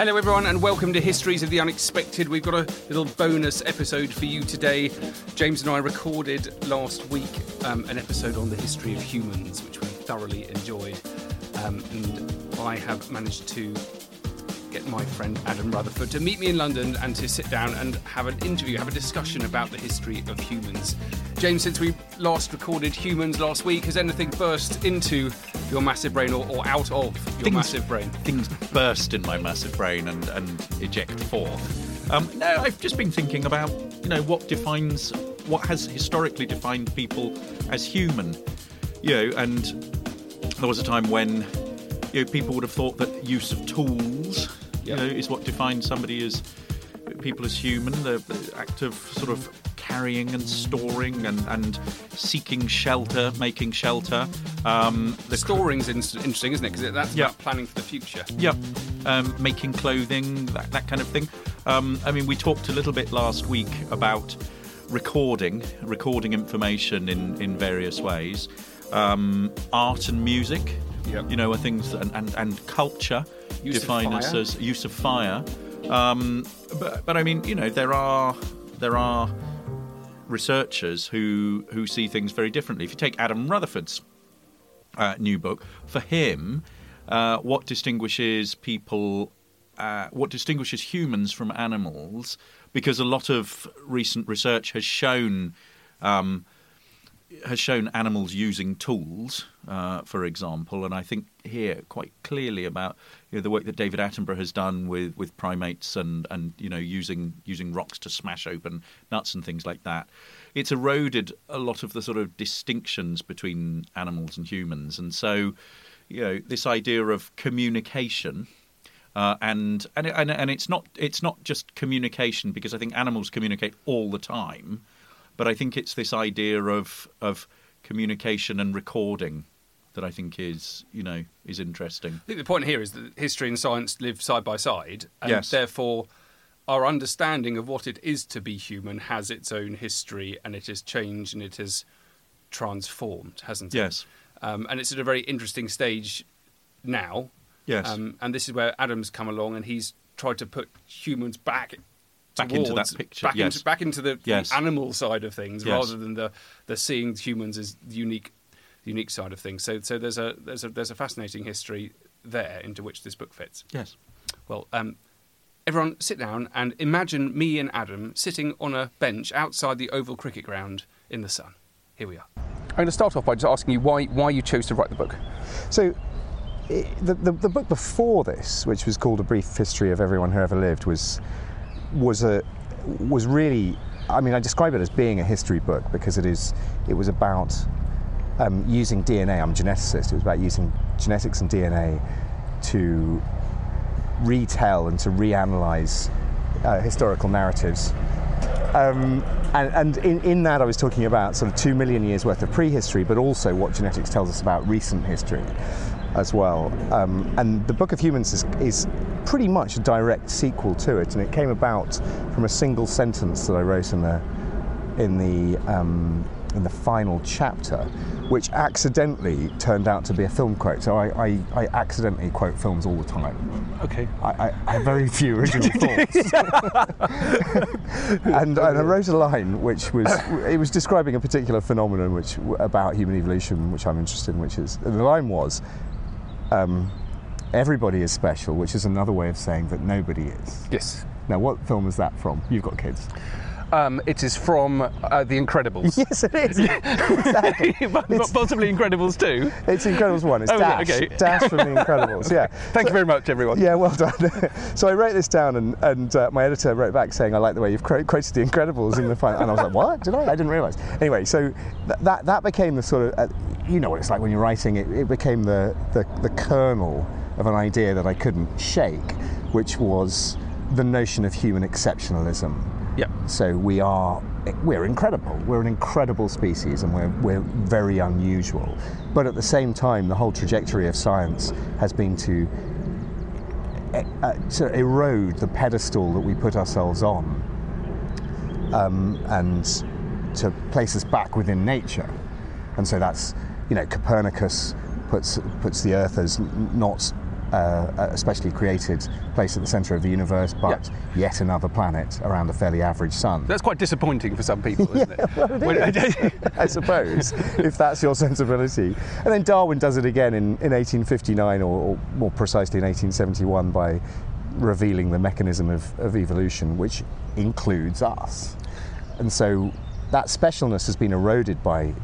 Hello, everyone, and welcome to Histories of the Unexpected. We've got a little bonus episode for you today. James and I recorded last week um, an episode on the history of humans, which we thoroughly enjoyed. Um, and I have managed to get my friend Adam Rutherford to meet me in London and to sit down and have an interview, have a discussion about the history of humans. James, since we last recorded humans last week, has anything burst into your massive brain or, or out of your Things- massive brain? things burst in my massive brain and, and eject forth. Um, no, I've just been thinking about you know what defines what has historically defined people as human. You know, and there was a time when you know people would have thought that use of tools Yep. you know is what defines somebody as people as human. The, the act of sort of carrying and storing and, and seeking shelter, making shelter. Um, The storing's in- interesting, isn't it? Because that's Yeah. about planning for the future. Yep. Um, making clothing, that, that kind of thing. Um, I mean, we talked a little bit last week about recording, recording information in, in various ways. Um, art and music, Yep. you know, are things, and, and, and culture Use define us as use of fire. Um, but, but I mean, you know, there are there are researchers who who see things very differently. If you take Adam Rutherford's uh, new book. For him, uh, what distinguishes people, uh, what distinguishes humans from animals, because a lot of recent research has shown. Um, has shown animals using tools, uh, for example, and I think here quite clearly about you know, the work that David Attenborough has done with, with primates and, and you know using using rocks to smash open nuts and things like that. It's eroded a lot of the sort of distinctions between animals and humans, and so you know this idea of communication. Uh, and and and and it's not it's not just communication because I think animals communicate all the time, but I think it's this idea of of communication and recording that I think is you know is interesting. I think the point here is that history and science live side by side, and Yes. therefore our understanding of what it is to be human has its own history, and it has changed and it has transformed, hasn't it? Yes. Um, and it's at a very interesting stage now. Yes. Um, and this is where Adam's come along, and he's tried to put humans back. Back into that picture, back yes. into, back into the, the animal side of things, Yes. rather than the the seeing humans as unique, unique side of things. So, so there's a there's a there's a fascinating history there into which this book fits. Yes. Well, um, everyone sit down and imagine me and Adam sitting on a bench outside the Oval Cricket Ground in the sun. Here we are. I'm going to start off by just asking you why why you chose to write the book. So, i the, the, the book before this, which was called A Brief History of Everyone Who Ever Lived, was was a was really. I mean, I describe it as being a history book because it is. It was about um, using DNA. I'm a geneticist. It was about using genetics and DNA to retell and to reanalyze uh, historical narratives. Um, and and in, in that, I was talking about sort of two million years worth of prehistory, but also what genetics tells us about recent history as well. Um, and the Book of Humans is, is pretty much a direct sequel to it, and it came about from a single sentence that I wrote in the in the um, in the final chapter, which accidentally turned out to be a film quote. So I, I, I accidentally quote films all the time. Okay. I, I, I have very few original thoughts. and, and I wrote a line which was it was describing a particular phenomenon which about human evolution, which I'm interested in. Which is the line was, um, "Everybody is special," which is another way of saying that nobody is. Yes. Now, what film is that from? You've got kids. Um, it is from uh, The Incredibles. Yes, it is. exactly. But- but It's, possibly Incredibles too. it's Incredibles one. It's Oh. Dash. Okay. Dash from The Incredibles. Yeah. Thank you very much, everyone. Yeah, well done. so I wrote this down, and, and uh, my editor wrote back saying, "I like the way you've quoted quoted the Incredibles in the final." And I was like, "What? Did I? I didn't realise. Anyway, so th- that that became the sort of, uh, you know, what it's like when you're writing. It, it became the, the the kernel of an idea that I couldn't shake, which was the notion of human exceptionalism. Yeah. So we are we're incredible. We're an incredible species, and we're we're very unusual. But at the same time, the whole trajectory of science has been to uh, to erode the pedestal that we put ourselves on, um, and to place us back within nature. And so that's you know Copernicus puts puts the Earth as not uh, a specially created place at the centre of the universe, but yet another planet around a fairly average sun. That's quite disappointing for some people, isn't it? When- I suppose, if that's your sensibility. And then Darwin does it again in, in 1859, or, or more precisely in 1871, by revealing the mechanism of, of evolution, which includes us. And so that specialness has been eroded by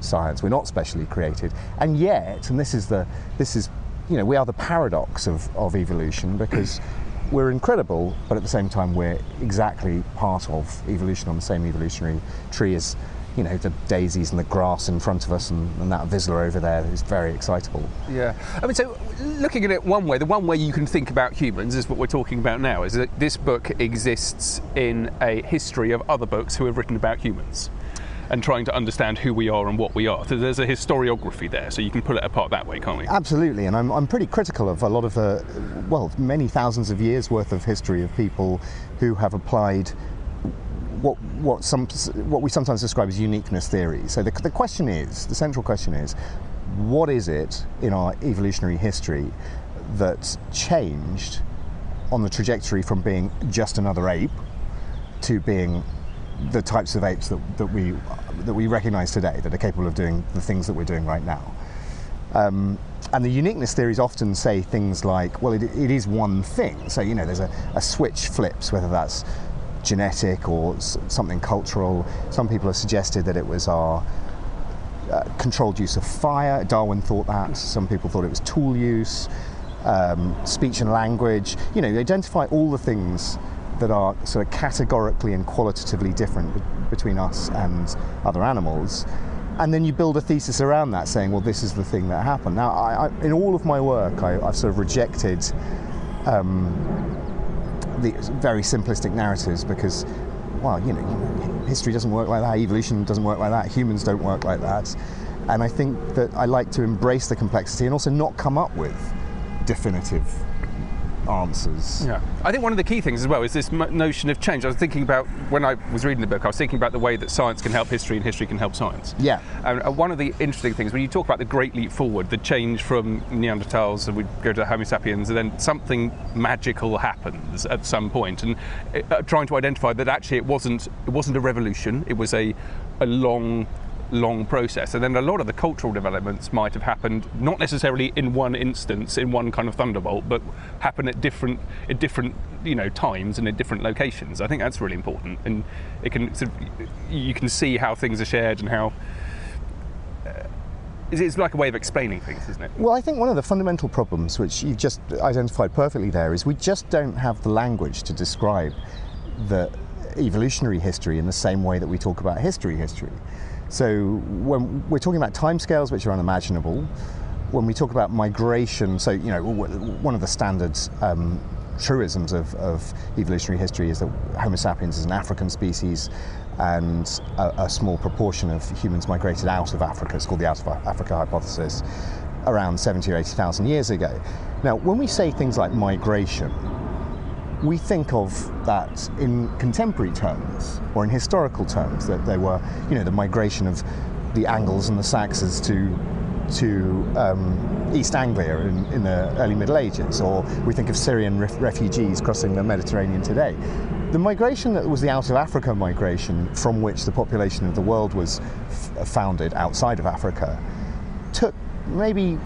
science. We're not specially created. And yet, and this is the this is you know, we are the paradox of, of evolution because we're incredible, but at the same time we're exactly part of evolution on the same evolutionary tree as you know, the daisies and the grass in front of us and, and that Vizsla over there is very excitable. Yeah. I mean, so looking at it one way, the one way you can think about humans is what we're talking about now, is that this book exists in a history of other books who have written about humans and trying to understand who we are and what we are. So there's a historiography there, so you can pull it apart that way, can't we? Absolutely, and I'm, I'm pretty critical of a lot of the, well, many thousands of years worth of history of people who have applied what what some what we sometimes describe as uniqueness theory. So the, the question is, the central question is, what is it in our evolutionary history that changed on the trajectory from being just another ape to being the types of apes that, that we that we recognise today that are capable of doing the things that we're doing right now. Um, and the uniqueness theories often say things like, well, it, it is one thing. So, you know, there's a, a switch flips, whether that's genetic or something cultural. Some people have suggested that it was our uh, controlled use of fire. Darwin thought that. Some people thought it was tool use, um, speech and language. You know, you identify all the things that are sort of categorically and qualitatively different be- between us and other animals. And then you build a thesis around that, saying, well, this is the thing that happened. Now, I, I, in all of my work, I, I've sort of rejected um, the very simplistic narratives because, well, you know, history doesn't work like that, evolution doesn't work like that, humans don't work like that. And I think that I like to embrace the complexity and also not come up with definitive answers. Yeah, I think one of the key things as well is this notion of change. I was thinking about when I was reading the book, I was thinking about the way that science can help history and history can help science. Yeah. And uh, one of the interesting things when you talk about the Great Leap Forward, the change from Neanderthals, and we go to Homo sapiens, and then something magical happens at some point, and uh, trying to identify that actually it wasn't it wasn't a revolution, it was a a long long process. And then a lot of the cultural developments might have happened not necessarily in one instance in one kind of thunderbolt but happen at different at different you know times and at different locations. I think that's really important. And it can sort of, you can see how things are shared and how uh, it's- it's like a way of explaining things isn't it? Well, I think one of the fundamental problems, which you've just identified perfectly there, is we just don't have the language to describe the evolutionary history in the same way that we talk about history history. So when we're talking about timescales which are unimaginable, when we talk about migration, so you know one of the standard um, truisms of, of evolutionary history is that Homo sapiens is an African species, and a, a small proportion of humans migrated out of Africa. It's called the out of Africa hypothesis, around 70 or 80,000 years ago. Now, when we say things like migration, we think of that in contemporary terms or in historical terms that they were, you know, the migration of the Angles and the Saxons to to um, East Anglia in, in, the early Middle Ages, or we think of Syrian ref- refugees crossing the Mediterranean today. The migration that was the out of Africa migration, from which the population of the world was f- founded outside of Africa, took maybe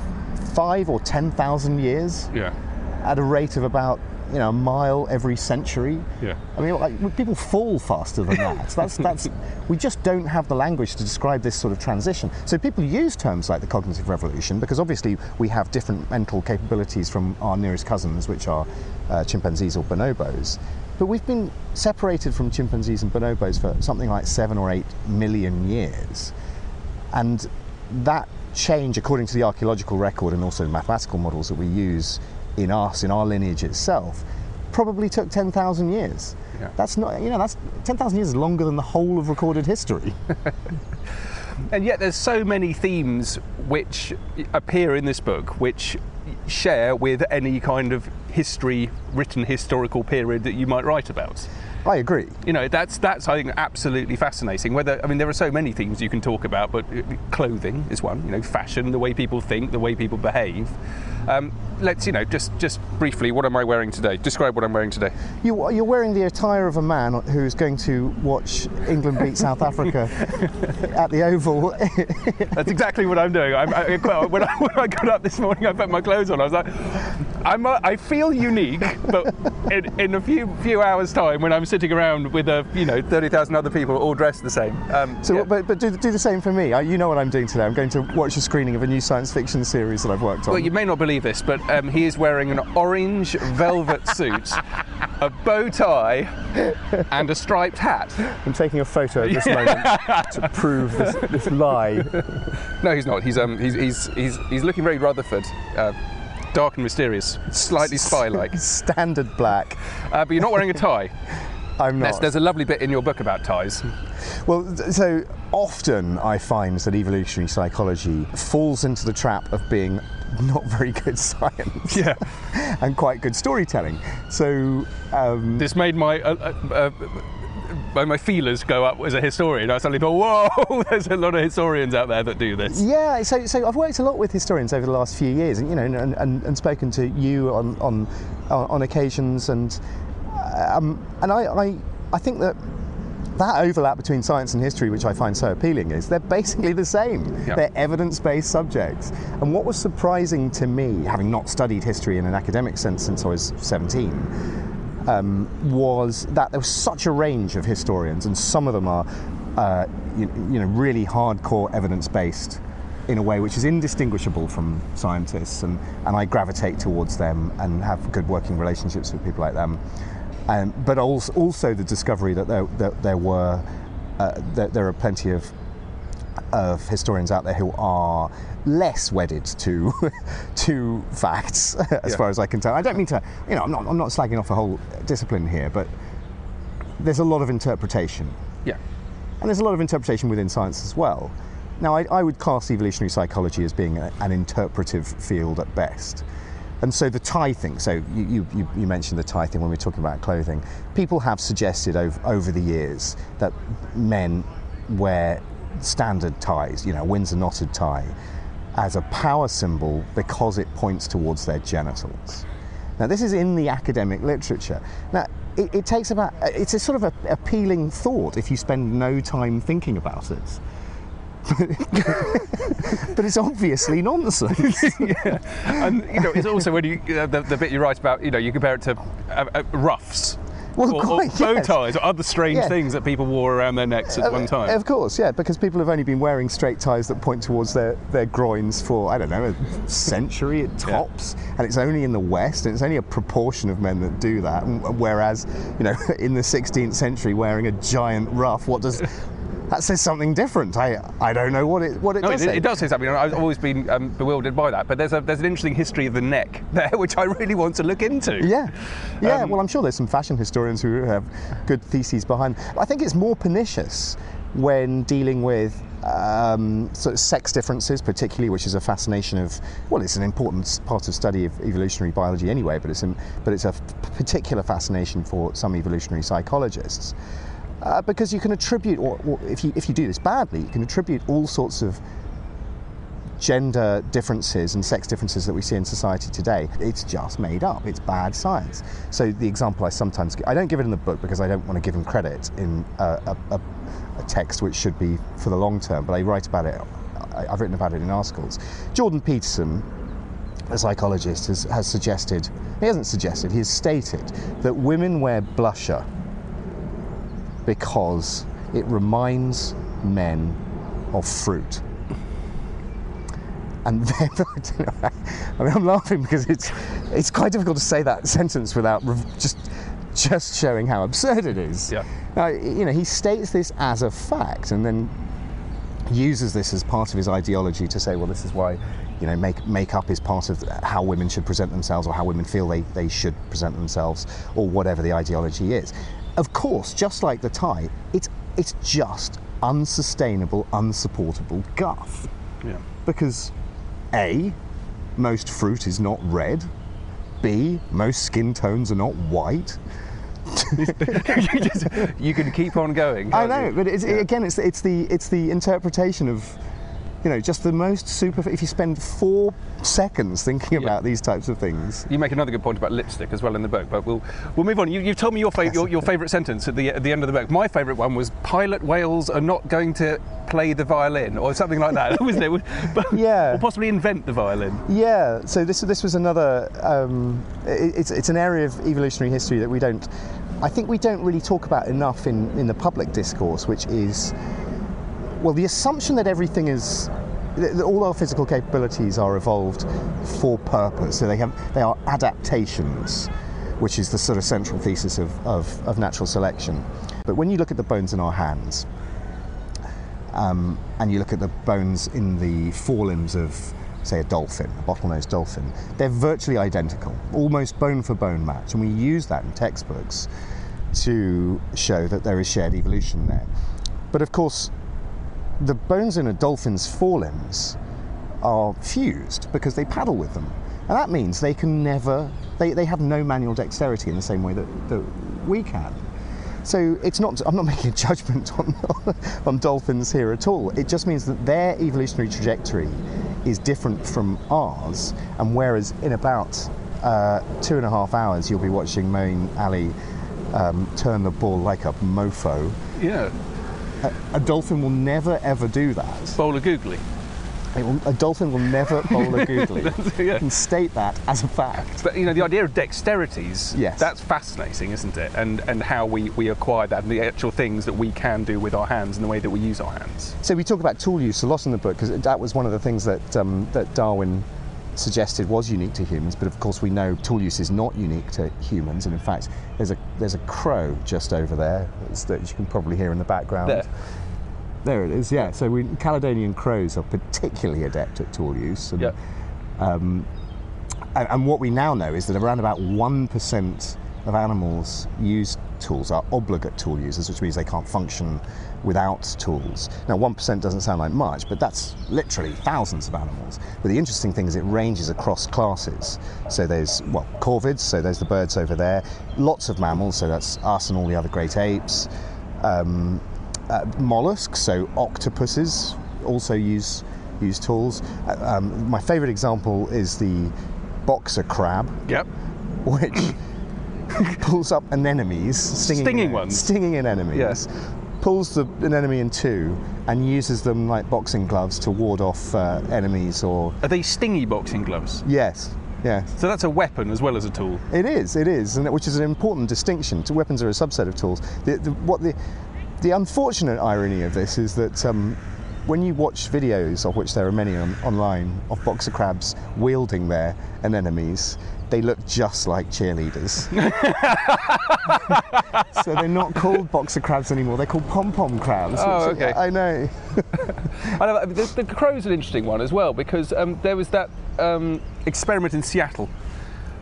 five or ten thousand years Yeah. at a rate of about you know a mile every century. Yeah. I mean, like, people fall faster than that. that's that's we just don't have the language to describe this sort of transition. So people use terms like the cognitive revolution because obviously we have different mental capabilities from our nearest cousins, which are uh, chimpanzees or bonobos. But we've been separated from chimpanzees and bonobos for something like seven or eight million years. And that change, according to the archaeological record and also the mathematical models that we use in us, in our lineage itself, probably took 10,000 years. Yeah. That's not, you know, that's 10,000 years is longer than the whole of recorded history. And yet, there's so many themes which appear in this book which share with any kind of history, written historical period that you might write about. I agree. You know, that's that's I think absolutely fascinating. Whether I mean, there are so many themes you can talk about, but uh, clothing is one. You know, fashion, the way people think, the way people behave. Um, let's you know, just just briefly, what am I wearing today? Describe what I'm wearing today. You, you're wearing the attire of a man who's going to watch England beat South Africa at the Oval. That's exactly what I'm doing. I'm, I, when, I, when I got up this morning, I put my clothes on. I was like, I'm a, I feel unique, but in, in a few few hours' time, when I'm sitting around with a you know thirty thousand other people all dressed the same. Um, so, yeah. but, but do, do the same for me. I, you know what I'm doing today. I'm going to watch a screening of a new science fiction series that I've worked on. Well, you may not believe this, but um, he is wearing an orange velvet suit, a bow tie, and a striped hat. I'm taking a photo at this moment to prove this, this lie. No, he's not. He's um, he's he's he's, he's looking very Rutherford. Uh, Dark and mysterious, slightly spy-like. Standard black. Uh, but you're not wearing a tie. I'm There's, not. there's a lovely bit in your book about ties. Well, so often I find that evolutionary psychology falls into the trap of being not very good science. Yeah. and quite good storytelling. So, um, This made my uh, uh, uh, my- my feelers go up as a historian. I suddenly thought, whoa, there's a lot of historians out there that do this. yeah, so, so I've worked a lot with historians over the last few years, and you know, and, and, and spoken to you on on on occasions, and um, and I, I I think that that overlap between science and history, which I find so appealing, is they're basically the same. Yeah. They're evidence-based subjects. And what was surprising to me, having not studied history in an academic sense since I was 17, um, was that there was such a range of historians, and some of them are, uh, you, you know, really hardcore evidence-based in a way which is indistinguishable from scientists, and, and I gravitate towards them and have good working relationships with people like them. Um, but also, also the discovery that there, that there were, uh, that there are plenty of of historians out there who are less wedded to to facts, as Yeah. far as I can tell. I don't mean to, you know, I'm not, I'm not slagging off a whole discipline here, but there's a lot of interpretation, Yeah. and there's a lot of interpretation within science as well. Now, I, I would class evolutionary psychology as being a, an interpretive field at best. And so the tie thing, so you, you, you- mentioned the tie thing when we were talking about clothing. People have suggested over, over the years that men wear standard ties, you know, Windsor knotted tie, as a power symbol because it points towards their genitals. Now, this is in the academic literature. Now, it, it takes about, it's a sort of a appealing thought if you spend no time thinking about it. but it's obviously nonsense. And you know, it's also when you the, the bit you write about, you know, you compare it to uh, uh, ruffs. Well, or, or quite, bow yes. ties or other strange Yeah. things that people wore around their necks at uh, one time. Of course, yeah, because people have only been wearing straight ties that point towards their, their groins for, I don't know, a century at tops. And it's only in the West, and it's only a proportion of men that do that. Whereas, you know, in the 16th century, wearing a giant ruff, what does. That says something different. I I don't know what it what it No, does. it, say. it does say something. I've always been um, bewildered by that. But there's a there's an interesting history of the neck there, which I really want to look into. Yeah, yeah. Um, well, I'm sure there's some fashion historians who have good theses behind. I think it's more pernicious when dealing with um, sort of sex differences, particularly, which is a fascination of well, it's an important part of study of evolutionary biology anyway, but it's a, but it's a particular fascination for some evolutionary psychologists. Uh, because you can attribute, or, or if you if you do this badly, you can attribute all sorts of gender differences and sex differences that we see in society today, it's just made up. It's bad science. So the example I sometimes give, I don't give it in the book because I don't want to give him credit in a, a, a, text which should be for the long term, but I write about it, I've written about it in articles. Jordan Peterson, a psychologist, has, has suggested, he hasn't suggested, he has stated that women wear blusher because it reminds men of fruit and then I mean I'm laughing because it's it's quite difficult to say that sentence without just just showing how absurd it is. Yeah. Now, you know, he states this as a fact and then uses this as part of his ideology to say, well, this is why, you know, make makeup is part of how women should present themselves or how women feel they, they should present themselves or whatever the ideology is. Of course, just like the tie, it's it's just unsustainable, unsupportable guff. Yeah. Because A, most fruit is not red. B, most skin tones are not white. you, can keep on going. I know, you? but it's, Yeah. again, it's, it's the it's the interpretation of, you know, just the most super. If you spend four seconds thinking about these types of things, You make another good point about lipstick as well in the book, but we'll we'll move on. You, you've told me your, fav- your your favourite sentence at the at the end of the book. My favourite one was pilot whales are not going to play the violin or something like that, wasn't it? But- Yeah. Or possibly invent the violin. Yeah, so this this was another. Um, it, it's it's an area of evolutionary history that we don't. I think we don't really talk about enough in in the public discourse, which is, well, the assumption that everything is. that All our physical capabilities are evolved for purpose. So they have they are adaptations, which is the sort of central thesis of, of, of natural selection. But when you look at the bones in our hands, um, and you look at the bones in the forelimbs of, say, a dolphin, a bottlenose dolphin, they're virtually identical, almost bone for bone match. And we use that in textbooks to show that there is shared evolution there. But of course, the bones in a dolphin's forelimbs are fused because they paddle with them. And that means they can never, they, they have no manual dexterity in the same way that, that we can. So it's not, I'm not making a judgment on, on dolphins here at all. It just means that their evolutionary trajectory is different from ours. And whereas in about uh, two and a half hours, you'll be watching Moeen Ali um, turn the ball like a mofo, Yeah. A, a dolphin will never ever do that. Bowl of googly. Will, a dolphin will never bowl a googly. Yeah. You can state that as a fact. But you know the idea of dexterities. Yes. That's fascinating, isn't it? And and how we we acquire that and the actual things that we can do with our hands and the way that we use our hands. So we talk about tool use a lot in the book because that was one of the things that um, that Darwin suggested was unique to humans. But of course, we know tool use is not unique to humans. And in fact, there's a there's a crow just over there that you can probably hear in the background. There. There it is. Yeah. So we, Caledonian crows are particularly adept at tool use. And, Yeah. Um, and, and what we now know is that around about 1% of animals use tools are obligate tool users, which means they can't function without tools. Now, 1% doesn't sound like much, but that's literally thousands of animals. But the interesting thing is it ranges across classes. So there's, well, corvids, so there's the birds over there, lots of mammals, so that's us and all the other great apes. Um, uh, mollusks, so octopuses, also use use tools. Uh, um, my favourite example is the boxer crab, Yep. which pulls up anemones, stinging, Stinging ones? stinging anemones. Yes. Pulls the anemone in two and uses them like boxing gloves to ward off uh, enemies or Are they stingy boxing gloves? yes, yes. So that's a weapon as well as a tool. It is, it is, and which is an important distinction. Weapons are a subset of tools. The, the, what the, the unfortunate irony of this is that um, when you watch videos, of which there are many on, online, of boxer crabs wielding their anemones, they look just like cheerleaders. so they're not called boxer crabs anymore. They're called pom pom crabs. Oh, which- okay. I know. I know, the, the crow's an interesting one as well because um, there was that um, experiment in Seattle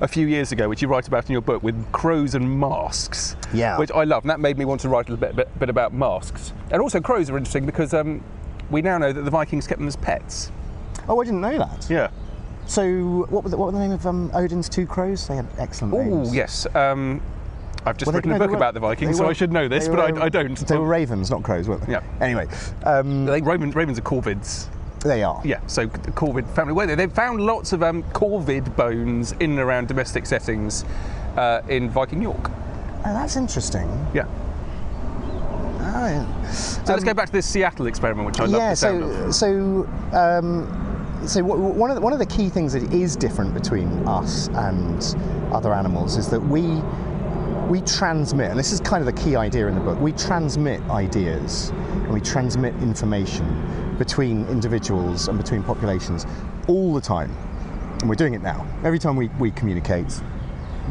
a few years ago, which you write about in your book, with crows and masks. Yeah. Which I love, and that made me want to write a little bit, bit, bit about masks. And also, crows are interesting because um, we now know that the Vikings kept them as pets. Oh, I didn't know that. Yeah. So, what were the, what were the name of um, Odin's two crows? They had excellent Oh, names. yes. Um, I've just Well, written a book were- about the Vikings, they so I should know this, they but were- I, I don't. They were ravens, not crows, weren't they? Yeah. Anyway, um, think Ravens, ravens are corvids. they are. Yeah, so the corvid family. Well, they've found lots of um, corvid bones in and around domestic settings uh, in Viking York. Oh, that's interesting. Yeah. Yeah. So let's go back to this Seattle experiment, which I love yeah. the sound of. So, so, um, so w- w- one of the, one of the key things that is different between us and other animals is that we we transmit, and this is kind of the key idea in the book. We transmit ideas and we transmit information between individuals and between populations all the time, and we're doing it now. Every time we, we communicate,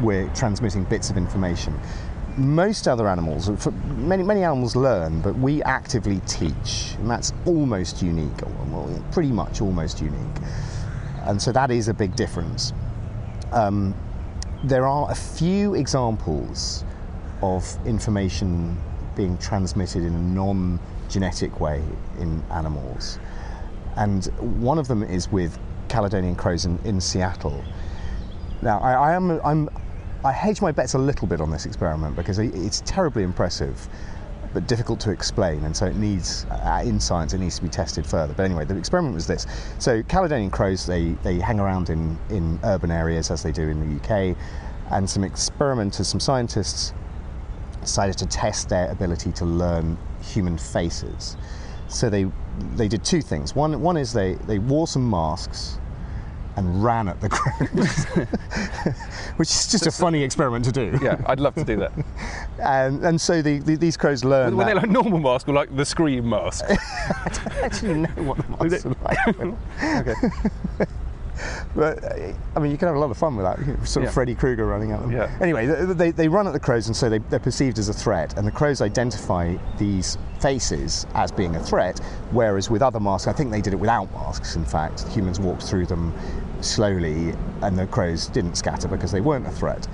we're transmitting bits of information. Most other animals, many many animals learn, but we actively teach, and that's almost unique, well, pretty much almost unique. And so that is a big difference. Um, there are a few examples of information being transmitted in a non-genetic way in animals, and one of them is with Caledonian crows in, in Seattle. Now, I, I am I'm I hedge my bets a little bit on this experiment because it's terribly impressive, but difficult to explain, and so it needs uh, in science it needs to be tested further. But anyway, the experiment was this: so Caledonian crows they they hang around in in urban areas as they do in the UK, and some experimenters, some scientists decided to test their ability to learn human faces. So they they did two things. One one is they they wore some masks and ran at the crows, which is just a funny experiment to do. Yeah, I'd love to do that. And, and so the, the, these crows learn. Were they that- like normal masks or like the scream mask? I don't actually know what the masks are like. okay. But I mean, you can have a lot of fun with that. Sort of Yeah. Freddy Krueger running at them. Yeah. Anyway, they, they run at the crows, and so they, they're perceived as a threat. And the crows identify these faces as being a threat. Whereas with other masks, I think they did it without masks. In fact, humans walked through them slowly, and the crows didn't scatter because they weren't a threat.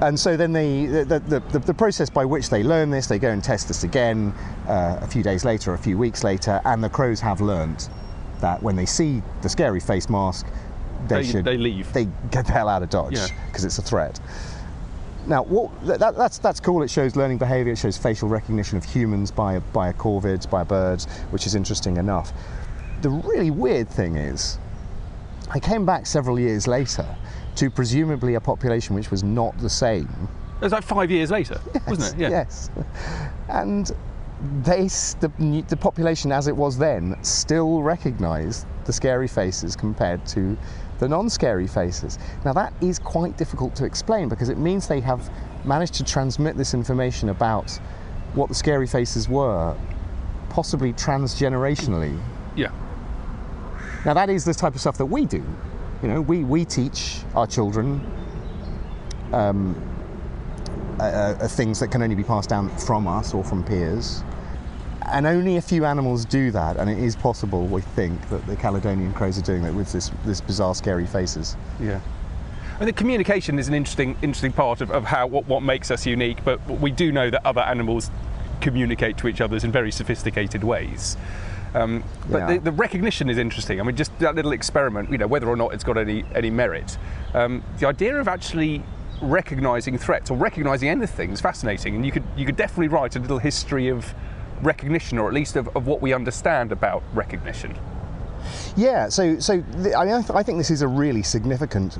And so then they, the, the, the, the process by which they learn this, they go and test this again uh, a few days later, a few weeks later, and the crows have learnt that when they see the scary face mask, they, They- should they leave. They get the hell out of Dodge Yeah. because it's a threat. Now, what, that, that- that's that's cool. It shows learning behaviour. It shows facial recognition of humans by a, by a corvid, by birds, which is interesting enough. The really weird thing is, I came back several years later to presumably a population which was not the same It was like five years later, wasn't it? Yeah. Yes. And they, the, the population as it was then, still recognised the scary faces compared to the non-scary faces. Now that is quite difficult to explain because it means they have managed to transmit this information about what the scary faces were, possibly transgenerationally. Yeah. Now that is the type of stuff that we do. You know, we, we teach our children um, uh, uh, things that can only be passed down from us or from peers. And only a few animals do that, and it is possible, we think, that the Caledonian crows are doing that with this, this bizarre, scary faces. Yeah. I think communication is an interesting, interesting part of, of how what, what makes us unique. But we do know that other animals communicate to each other in very sophisticated ways. Um, but Yeah. the, the recognition is interesting. I mean, just that little experiment, you know, whether or not it's got any any merit. Um, the idea of actually recognizing threats or recognizing anything is fascinating, and you could you could definitely write a little history of recognition, or at least of, of what we understand about recognition. Yeah, so so the, I, mean, I, th- I think this is a really significant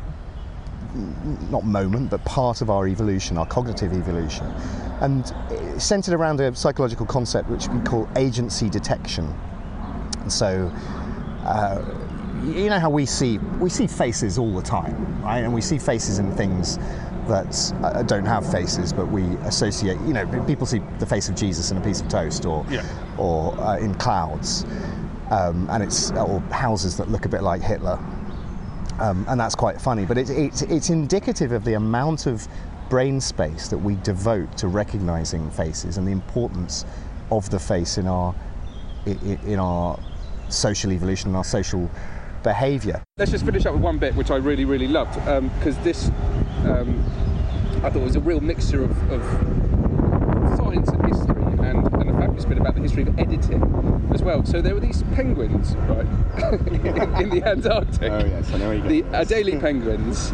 not moment, but part of our evolution, our cognitive evolution, and centered around a psychological concept which we call agency detection. And so, uh, you know how we see we see faces all the time, right? And we see faces in things that uh, don't have faces, but we associate. You know, people see the face of Jesus in a piece of toast, or Yeah. or uh, in clouds, um, and it's or houses that look a bit like Hitler, um, and that's quite funny. But it, it's it's indicative of the amount of brain space that we devote to recognizing faces and the importance of the face in our in our social evolution, in our social behaviour. Let's just finish up with one bit which I really, really loved because um, this um, I thought was a real mixture of, of science and history and, and a fabulous bit about the history of editing as well. So there were these penguins, right, in, in, the Antarctic. Oh yes, I know where The Adelie penguins.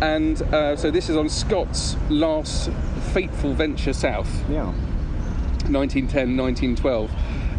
And uh, so this is on Scott's last fateful venture south. Yeah. 1910, 1912.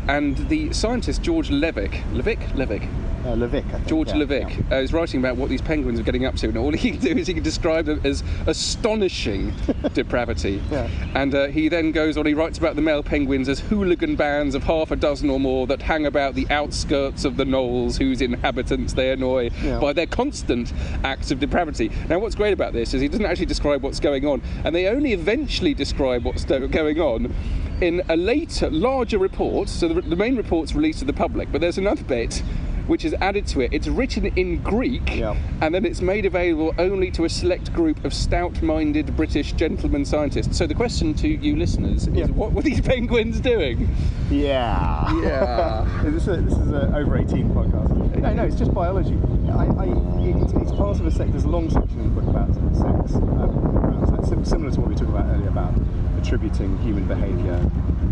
And the scientist George Levick, Levick? Levick, uh, Levick, George yeah, Levick yeah. Uh, is writing about what these penguins are getting up to, and all he can do is he can describe them as astonishing depravity. Yeah. And uh, he then goes on, he writes about the male penguins as hooligan bands of half a dozen or more that hang about the outskirts of the knolls, whose inhabitants they annoy by their constant acts of depravity. Now, what's great about this is he doesn't actually describe what's going on, and they only eventually describe what's going on in a later, larger report. So the, the main report's released to the public, but there's another bit which is added to it. It's written in Greek, Yeah. and then it's made available only to a select group of stout-minded British gentlemen scientists. So the question to you listeners Yeah. is, what were these penguins doing? Yeah. Yeah. this is a, this is a over 18 podcast. No, no, it's just biology. I, I, it's, it's part of a sex. There's a long section in the book about sex. Um, around sex, sim- similar to what we talked about earlier about attributing human behaviour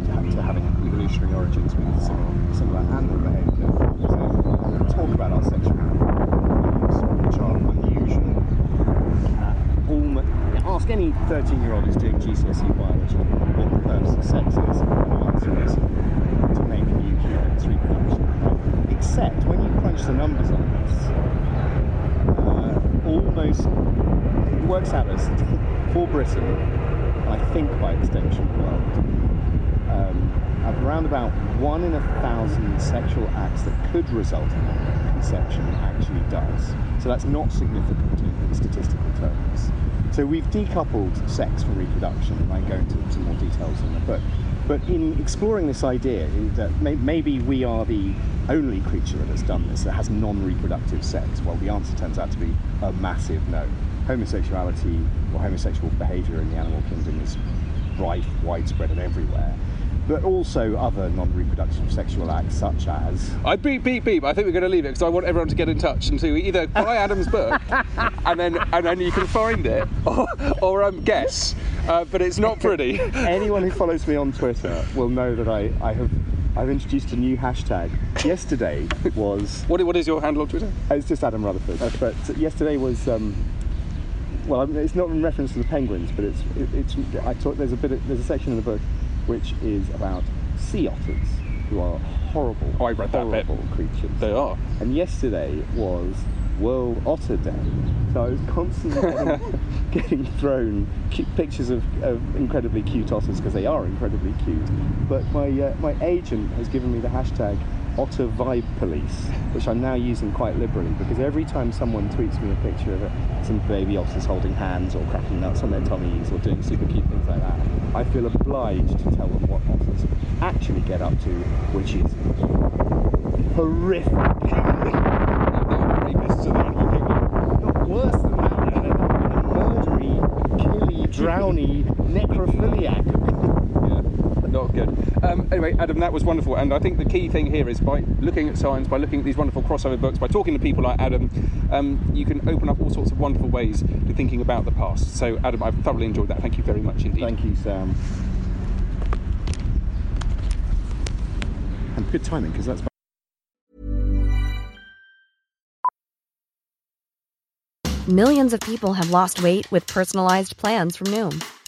to, to having evolutionary origins with similar, similar animal behaviour. So talk about our sexual behaviours, which are unusual. Uh, ask any 13 year old who's doing GCSE biology what the purpose of sex is, the is to make new humans reproduction. Except when you crunch the numbers on this, uh, almost it works out as for Britain, I think by extension world, um, around about one in a thousand sexual acts that could result in conception actually does. So that's not significant in, in statistical terms. So we've decoupled sex from reproduction, and I go into some more details in the book. But in exploring this idea that may, maybe we are the only creature that has done this, that has non-reproductive sex, well, the answer turns out to be a massive no. Homosexuality or homosexual behaviour in the animal kingdom is rife, widespread, and everywhere. But also other non-reproductive sexual acts, such as I beep beep beep. I think we're going to leave it because I want everyone to get in touch and to either buy Adam's book, and then and then you can find it, or, or um, guess. Uh, but it's not pretty. anyone who follows me on Twitter will know that I, I have I've introduced a new hashtag. Yesterday was What, what is your handle on Twitter? uh, it's just Adam Rutherford, uh, but yesterday was um, well, I mean, it's not in reference to the penguins, but it's it, it's I talk, there's a bit of, there's a section in the book which is about sea otters who are horrible, Oh, I read that bit. horrible creatures. They are. And yesterday was World Otter Day, so I was constantly getting, getting thrown cute pictures of, of incredibly cute otters because they are incredibly cute. But my uh, my agent has given me the hashtag Otter Vibe Police, which I'm now using quite liberally because every time someone tweets me a picture of it, some baby otters holding hands or cracking nuts on their tummies or doing super cute things like that, I feel obliged to tell them what otters actually get up to, which is horrific. Not worse than that, they're a murdery, killy, drowny, necrophiliac. Yeah, not good. Um, anyway, Adam, that was wonderful, and I think the key thing here is by looking at science, by looking at these wonderful crossover books, by talking to people like Adam, um, you can open up all sorts of wonderful ways to thinking about the past. So, Adam, I've thoroughly enjoyed that. Thank you very much indeed. Thank you, Sam. And good timing because that's Millions of people have lost weight with personalized plans from Noom,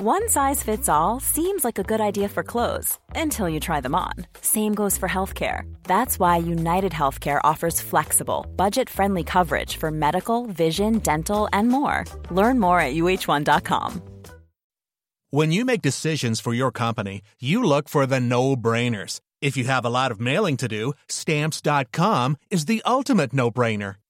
One size fits all seems like a good idea for clothes until you try them on. Same goes for healthcare. That's why United Healthcare offers flexible, budget friendly coverage for medical, vision, dental, and more. Learn more at uhone.com. When you make decisions for your company, you look for the no brainers. If you have a lot of mailing to do, stamps.com is the ultimate no brainer.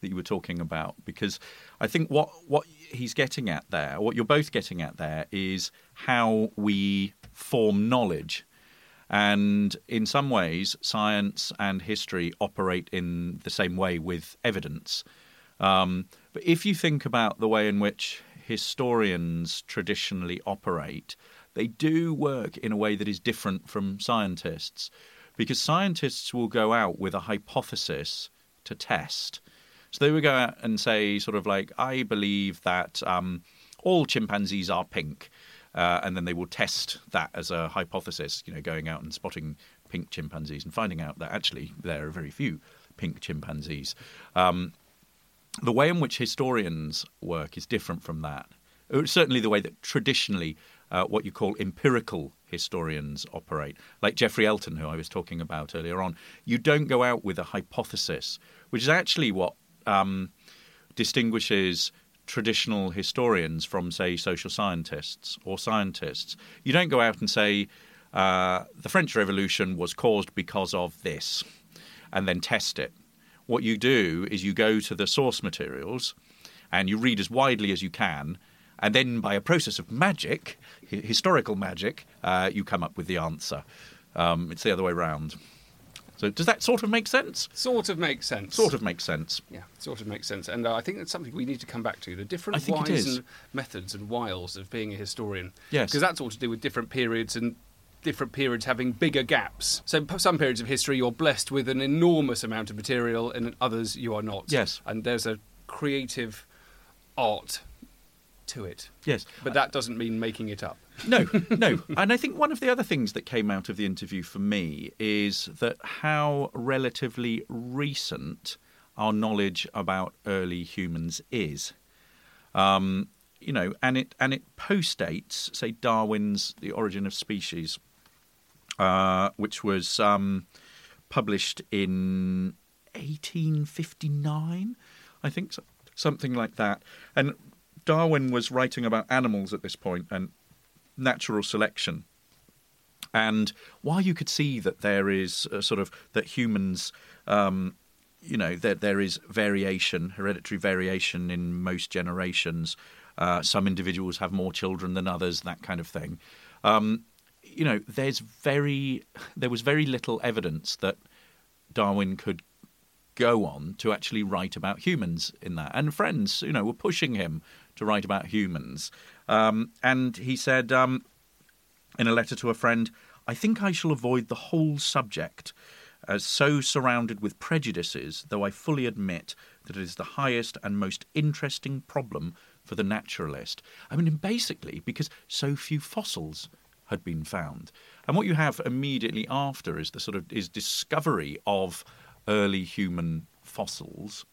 that you were talking about because I think what, what he's getting at there, what you're both getting at there, is how we form knowledge. And in some ways, science and history operate in the same way with evidence. Um, but if you think about the way in which historians traditionally operate, they do work in a way that is different from scientists. Because scientists will go out with a hypothesis to test. So they would go out and say, sort of like, I believe that um, all chimpanzees are pink. Uh, and then they will test that as a hypothesis, you know, going out and spotting pink chimpanzees and finding out that actually there are very few pink chimpanzees. Um, the way in which historians work is different from that. Uh, certainly, the way that traditionally uh, what you call empirical historians operate, like Geoffrey Elton, who I was talking about earlier on. You don't go out with a hypothesis, which is actually what um, distinguishes traditional historians from, say, social scientists or scientists. You don't go out and say, uh, the French Revolution was caused because of this, and then test it. What you do is you go to the source materials and you read as widely as you can, and then by a process of magic, historical magic, uh, you come up with the answer. Um, it's the other way around. So does that sort of make sense? Sort of makes sense. Sort of makes sense. Yeah, sort of makes sense. And uh, I think that's something we need to come back to the different I think whys is. and methods and wiles of being a historian. Yes. Because that's all to do with different periods and different periods having bigger gaps. So p- some periods of history you're blessed with an enormous amount of material and in others you are not. Yes. And there's a creative art to it. Yes. But that doesn't mean making it up. No, no. And I think one of the other things that came out of the interview for me is that how relatively recent our knowledge about early humans is. Um, you know, and it and it postdates, say, Darwin's *The Origin of Species*, uh, which was um, published in 1859, I think, something like that. And Darwin was writing about animals at this point and natural selection. And while you could see that there is sort of that humans, um, you know, that there is variation, hereditary variation in most generations. Uh, some individuals have more children than others, that kind of thing. Um, you know, there's very there was very little evidence that Darwin could go on to actually write about humans in that. And friends, you know, were pushing him to write about humans. Um, and he said um, in a letter to a friend, I think I shall avoid the whole subject as so surrounded with prejudices, though I fully admit that it is the highest and most interesting problem for the naturalist. I mean, basically, because so few fossils had been found. And what you have immediately after is the sort of is discovery of early human fossils.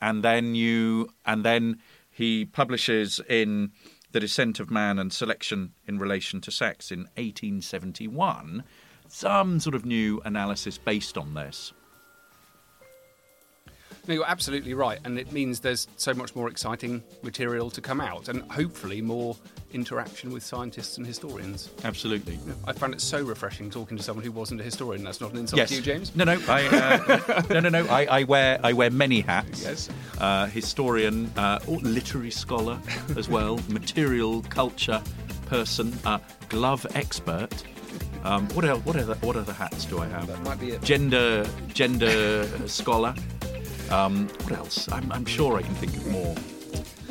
And then you and then he publishes in The Descent of Man and Selection in Relation to Sex in 1871 some sort of new analysis based on this. No, you're absolutely right, and it means there's so much more exciting material to come out, and hopefully more interaction with scientists and historians. Absolutely. I found it so refreshing talking to someone who wasn't a historian. That's not an insult Yes. to you, James. No, no, I, uh, no, no, no. I, I wear I wear many hats. Yes. Uh, historian, uh, literary scholar as well, material culture person, uh, glove expert. Um, what else? What other what other hats do I have? That might be it. Gender gender scholar. Um, what else? I'm, I'm sure I can think of more.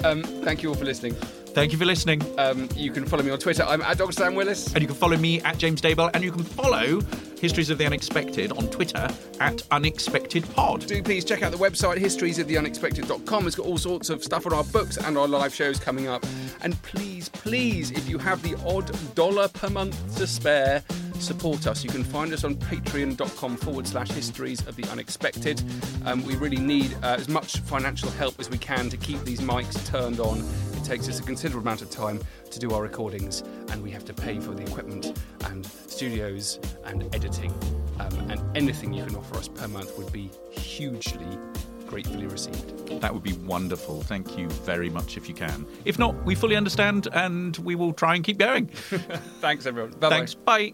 Um, thank you all for listening. Thank you for listening. Um, you can follow me on Twitter. I'm at Dr. Sam Willis. And you can follow me at James Daybell, and you can follow Histories of the Unexpected on Twitter at UnexpectedPod. Do please check out the website historiesoftheunexpected.com. It's got all sorts of stuff on our books and our live shows coming up. And please, please, if you have the odd dollar per month to spare, support us. You can find us on patreon.com forward slash histories of the unexpected. Um, we really need uh, as much financial help as we can to keep these mics turned on. It takes us a considerable amount of time to do our recordings, and we have to pay for the equipment and studios and editing. Um, and anything you can offer us per month would be hugely gratefully received. That would be wonderful. Thank you very much if you can. If not, we fully understand and we will try and keep going. Thanks, everyone. Bye Thanks. Bye.